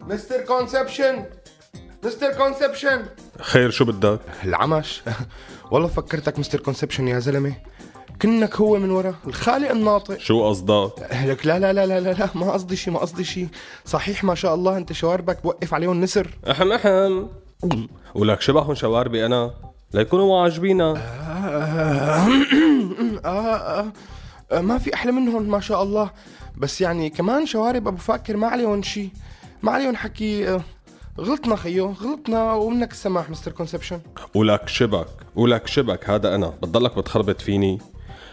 Mister Conception Mister Conception. خير شو بدك؟ العمش. والله فكرتك Mister Conception يا زلمة. كنك هو من ورا الخالق الناطق. شو قصدك؟ لك لا لا لا لا لا, ما قصدي شيء ما قصدي شيء صحيح ما شاء الله انت شواربك بوقف عليهم نسر. احم احم ولك شبههم شواربي أنا. ليكونوا عاجبينا آه, آه, آه. ما في أحلى منهم ما شاء الله. بس يعني كمان شوارب أبو فاكر ما عليهم شيء ما عليهم حكي آه غلطنا خيو غلطنا ومنك السماح Mister Conception. ولك شبك ولك شبك هذا أنا. بتضلك بتخربط فيني.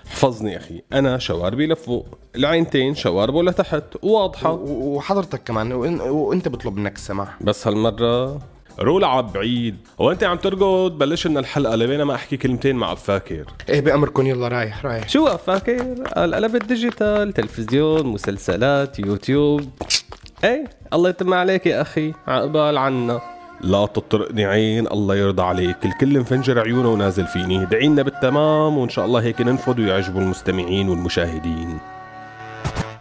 حفظني أخي أنا شواربي لفوق. العينتين شواربه لتحت واضحة. وحضرتك كمان وإنت بطلب منك السماح. بس هالمرة روح لعب بعيد. وانت عم ترقد؟ بلش لنا الحلقة لبين ما أحكي كلمتين مع فاكر إيه بامركم يلا رايح رايح. شو فاكر القلب ال digital تلفزيون مسلسلات يوتيوب. إيه الله يتم عليك يا أخي عقبال عنا. لا تطرقني عين الله يرضى عليك. الكل مفنجر عيونه ونازل فيني دعينا بالتمام وإن شاء الله هيك ننفذ ويعجبوا المستمعين والمشاهدين.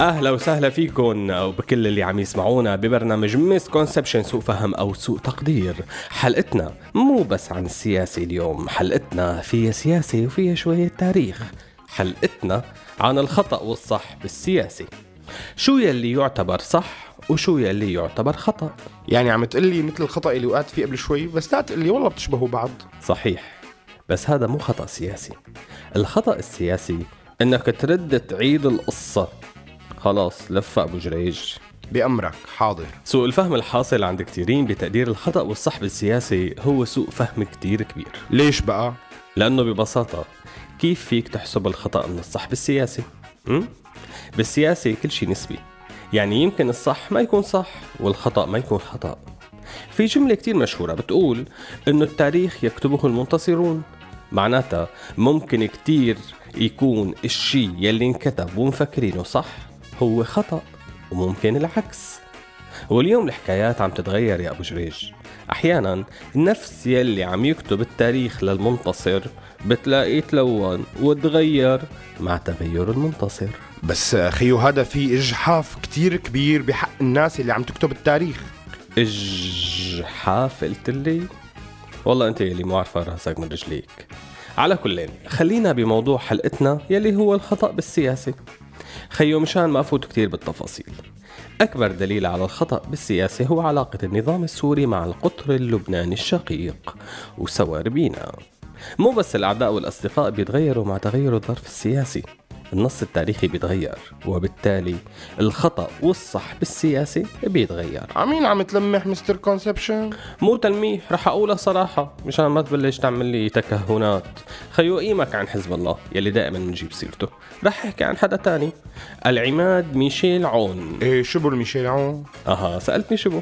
أهلا وسهلا فيكم وبكل اللي عم يسمعونا ببرنامج misconception سوء فهم أو سوء تقدير. حلقتنا مو بس عن السياسة اليوم حلقتنا فيها سياسة وفيها شوية تاريخ. حلقتنا عن الخطأ والصح بالسياسة. شو يلي يعتبر صح وشو يلي يعتبر خطأ؟ يعني عم تقلي مثل الخطأ اللي وقعت فيه قبل شوي بس لا تقلي والله بتشبهوا بعض. صحيح بس هذا مو خطأ سياسي. الخطأ السياسي إنك ترد تعيد القصة. خلاص لف أبو جريج بأمرك حاضر سوء الفهم الحاصل عند كثيرين بتقدير الخطأ والصح بالسياسة هو سوء فهم كتير كبير ليش بقى؟ لأنه ببساطة كيف فيك تحسب الخطأ من الصح بالسياسة؟ م? بالسياسة كل شيء نسبي يعني يمكن الصح ما يكون صح والخطأ ما يكون خطأ في جملة كتير مشهورة بتقول إنه التاريخ يكتبه المنتصرون معناتها ممكن كتير يكون الشيء يلي انكتب ومفكرينه صح هو خطأ وممكن العكس. واليوم الحكايات عم تتغير يا أبو جريج. أحيانا نفس يلي عم يكتب التاريخ للمنتصر بتلاقيه تلون وتغير مع تغير المنتصر. بس خيو هذا في إجحاف كتير كبير بحق الناس اللي عم تكتب التاريخ. إجحاف قلت لي؟ والله أنت يلي مو عارفة راسك من رجليك. على كلين خلينا بموضوع حلقتنا يلي هو الخطأ بالسياسة. خيو مشان ما أفوت كتير بالتفاصيل. أكبر دليل على الخطأ بالسياسة هو علاقة النظام السوري مع القطر اللبناني الشقيق وسواربينا. مو بس الأعداء والأصدقاء بيتغيروا مع تغير الظرف السياسي. النص التاريخي بيتغير وبالتالي الخطأ والصح بالسياسة بيتغير. عمين عم تلمح مستر كونسبشن؟ مو تلميح رح أقولها صراحة مشان ما تبلش تعمل لي تكهنات. خيو قيمك عن حزب الله يلي دائما بنجيب سيرته. رح أحكي عن حدا تاني العماد ميشيل عون. إيه شبو ميشيل عون؟ أها سألتني شبو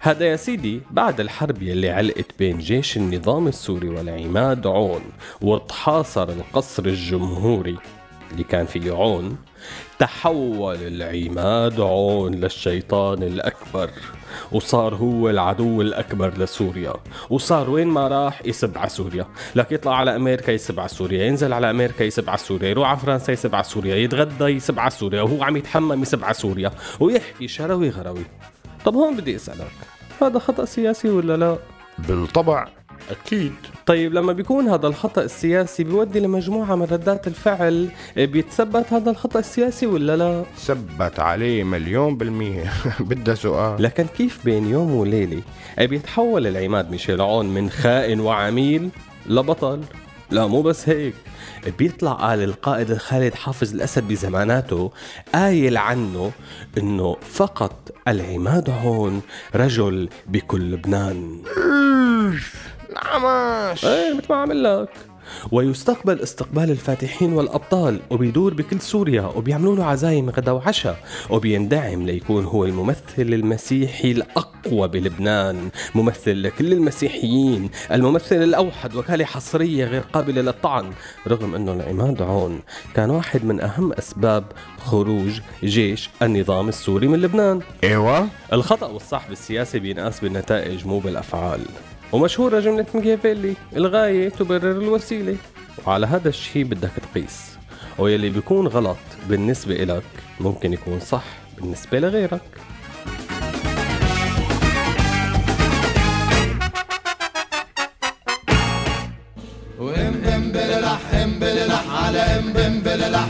هذا يا سيدي بعد الحرب يلي علقت بين جيش النظام السوري والعماد عون وتحاصر القصر الجمهوري. اللي كان فيه عون. تحول العماد عون للشيطان الأكبر وصار هو العدو الأكبر لسوريا. وصار وين ما راح يسب على سوريا. لك يطلع على أمريكا يسب على سوريا ينزل على أمريكا يسب على سوريا يروح على فرنسا يسب على سوريا يتغدى يسب على سوريا وهو عم يتحمم يسب على سوريا ويحكي شروي غروي. طب هون بدي أسألك هذا خطأ سياسي ولا لا؟ بالطبع أكيد. طيب لما بيكون هذا الخطأ السياسي بيودي لمجموعة من ردات الفعل بيتثبت هذا الخطأ السياسي ولا لا؟ ثبت عليه مليون بالمية. بدها سؤال. لكن كيف بين يوم وليلة؟ بيتحول العماد ميشيل عون من خائن وعميل لبطل. لا مو بس هيك. بيطلع قال القائد الخالد حافظ الأسد بزماناته قايل عنه إنه فقط العماد هون رجل بكل لبنان. العمش إيه مثل ما عمل لك. ويستقبل استقبال الفاتحين والأبطال وبيدور بكل سوريا وبيعملوا له عزايم غدا وعشاء وبيندعم ليكون هو الممثل المسيحي الأقوى. بلبنان ممثل لكل المسيحيين الممثل الأوحد وكالة حصرية غير قابلة للطعن رغم أنه العماد عون كان واحد من أهم أسباب خروج جيش النظام السوري من لبنان. إيوه. الخطأ والصح بالسياسة بينقاس بالنتائج مو بالأفعال. ومشهورة جملة ميكافيلي الغاية تبرر الوسيلة. وعلى هذا الشيء بدك تقيس. ويلي بيكون غلط بالنسبة إلك ممكن يكون صح بالنسبة لغيرك.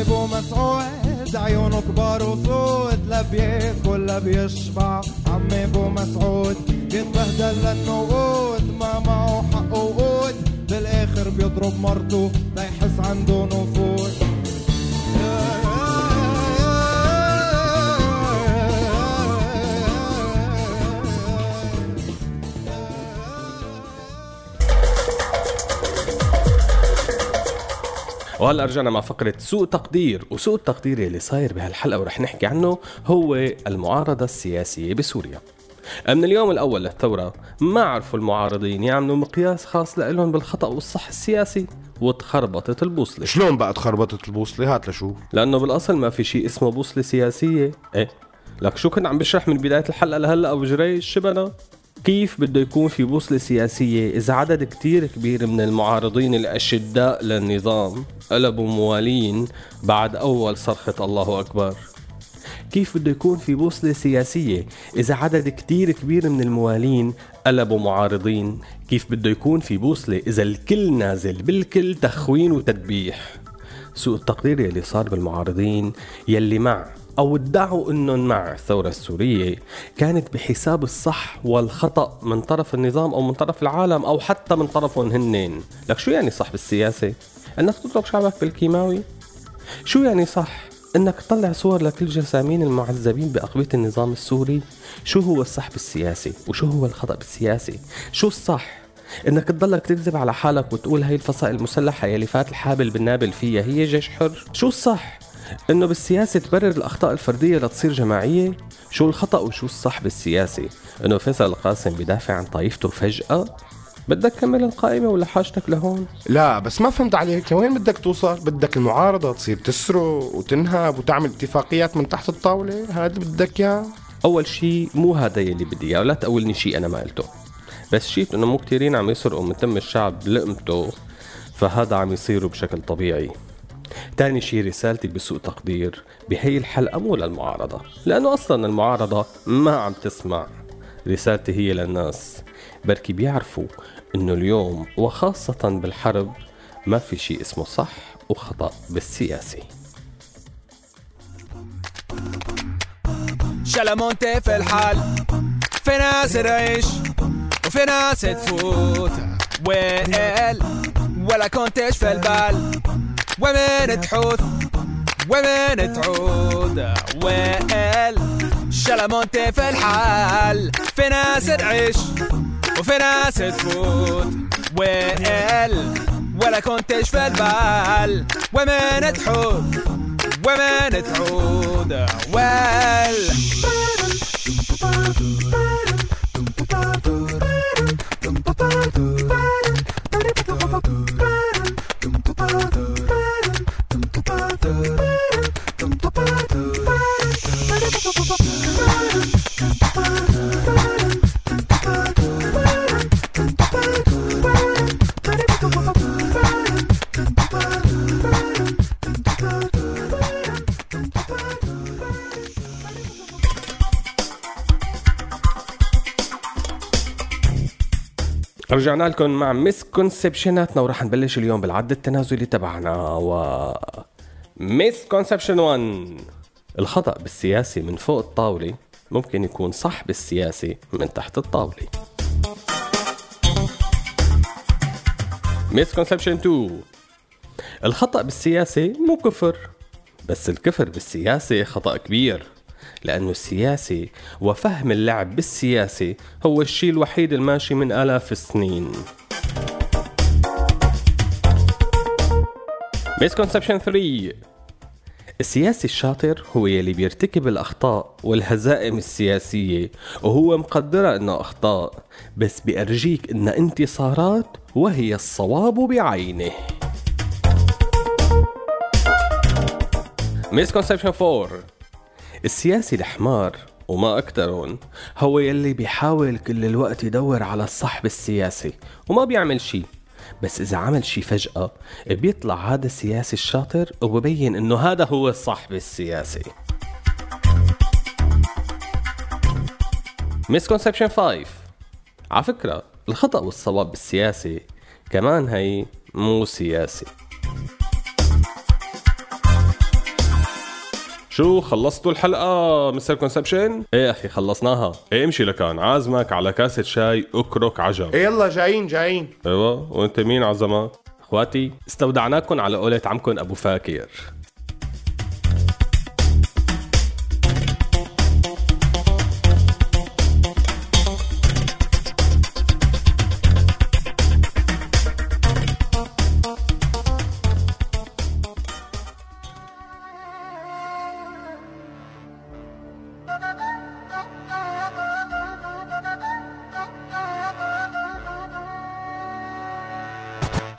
ابو مسعود عيونه كبار وسود لا بياكل لا بيشبع. عمي أبو مسعود يتبهدل للنقود ما معه حق وقود بالآخر بيضرب مرته ليحس عنده نفوذ. وهلا رجعنا مع فقرة سوء تقدير وسوء التقدير اللي صاير بهالحلقة ورح نحكي عنه هو المعارضة السياسية بسوريا. من اليوم الأول للثورة ما عرفوا المعارضين يعملوا مقياس خاص لهم بالخطأ والصح السياسي وتخربطت البوصلة. شلون بقى تخربطت البوصلة؟ هات لشوف لأنه بالأصل ما في شيء اسمه بوصلة سياسية. إيه؟ لك شو كنت عم بشرح من بداية الحلقة لهلأ أبو جريش شبنا؟ كيف بده يكون في بوصلة سياسية إذا عدد كتير كبير من المعارضين الأشداء للنظام قلبوا موالين بعد أول صرخة الله أكبر. كيف بده يكون في بوصلة سياسية إذا عدد كتير كبير من الموالين قلبوا معارضين؟ كيف بده يكون في بوصلة إذا الكل نازل بالكل تخوين وتدبيح؟ سوء التقدير يلي صار بالمعارضين يلي مع أو ادعوا أنهم مع الثورة السورية كانت بحساب الصح والخطأ من طرف النظام أو من طرف العالم أو حتى من طرفهم هنين لك شو يعني صح بالسياسة؟ أنك تضرب شعبك بالكيماوي؟ شو يعني صح؟ إنك تطلع صور لكل جسامين المعذبين بأقبية النظام السوري شو هو الصح بالسياسي وشو هو الخطأ بالسياسي شو الصح إنك تضلك تكذب على حالك وتقول هاي الفصائل المسلحة يلي فات الحابل بالنابل فيها هي جيش حر شو الصح إنه بالسياسة تبرر الأخطاء الفردية لتصير جماعية؟ شو الخطأ وشو الصح بالسياسي إنه فيصل القاسم بدافع عن طائفته فجأة؟ بدك كمل القائمة ولا حاجتك لهون؟ لا بس ما فهمت عليك. لوين بدك توصل؟ بدك المعارضة تصير تسرق وتنهب وتعمل اتفاقيات من تحت الطاولة؟ هذا اللي بدك إياه. أول شيء مو هذا يلي بدي إياه ولا تقولني شيء أنا ما قلته. بس شيت إنه مو كتيرين عم يسرقوا من تم الشعب لقمته فهذا عم يصير بشكل طبيعي. تاني شيء رسالتي بسوء تقدير بهي الحلقة مو للمعارضة لأنه أصلا المعارضة ما عم تسمع. رسالتي هي للناس. بركي بيعرفوا إنه اليوم وخاصة بالحرب ما في شيء اسمه صح وخطأ بالسياسي شلمونتي في الحال في ناس تعيش وفي ناس تفوت. ويل ولا كنتش في البال. ومن تحوث؟ ومن تعود؟ ويل شلمونتي في الحال. في ناس تعيش وفي ناس تفوت. ويل ولا كنتش في البال. ومن تحوث؟ ومن تعود؟ ويل رجعنا لكم مع misconception اتنا وراح نبلش اليوم بالعد التنازلي تبعنا. و misconception 1 الخطأ بالسياسي من فوق الطاولة ممكن يكون صح بالسياسي من تحت الطاولة. misconception 2 الخطأ بالسياسة مو كفر بس الكفر بالسياسة خطأ كبير. لأنه السياسة وفهم اللعب بالسياسة هو الشيء الوحيد الماشي من آلاف السنين. مسكونسبشن 3 السياسي الشاطر هو يلي بيرتكب الأخطاء والهزائم السياسية وهو مقدرة إنها أخطاء بس بيأرجيك إنها انتصارات وهي الصواب بعينه. misconception 4 السياسي الحمار وما أكترهون هو يلي بيحاول كل الوقت يدور على الصح بالسياسة وما بيعمل شي. بس إذا عمل شي فجأة بيطلع هذا السياسي الشاطر وببين إنه هذا هو الصح بالسياسة misconception 5 على فكرة الخطأ والصواب بالسياسة كمان هي مو سياسي. شو خلصتوا الحلقة مستر كونسبشن؟ إيه أخي خلصناها. إيه امشي لكان. عازمك على كاسة شاي أكرك عجب. إيه يلا جايين جايين. أيوه. وأنت مين عزمات؟ أخواتي استودعناكم على قولة عمكم أبو فاكر.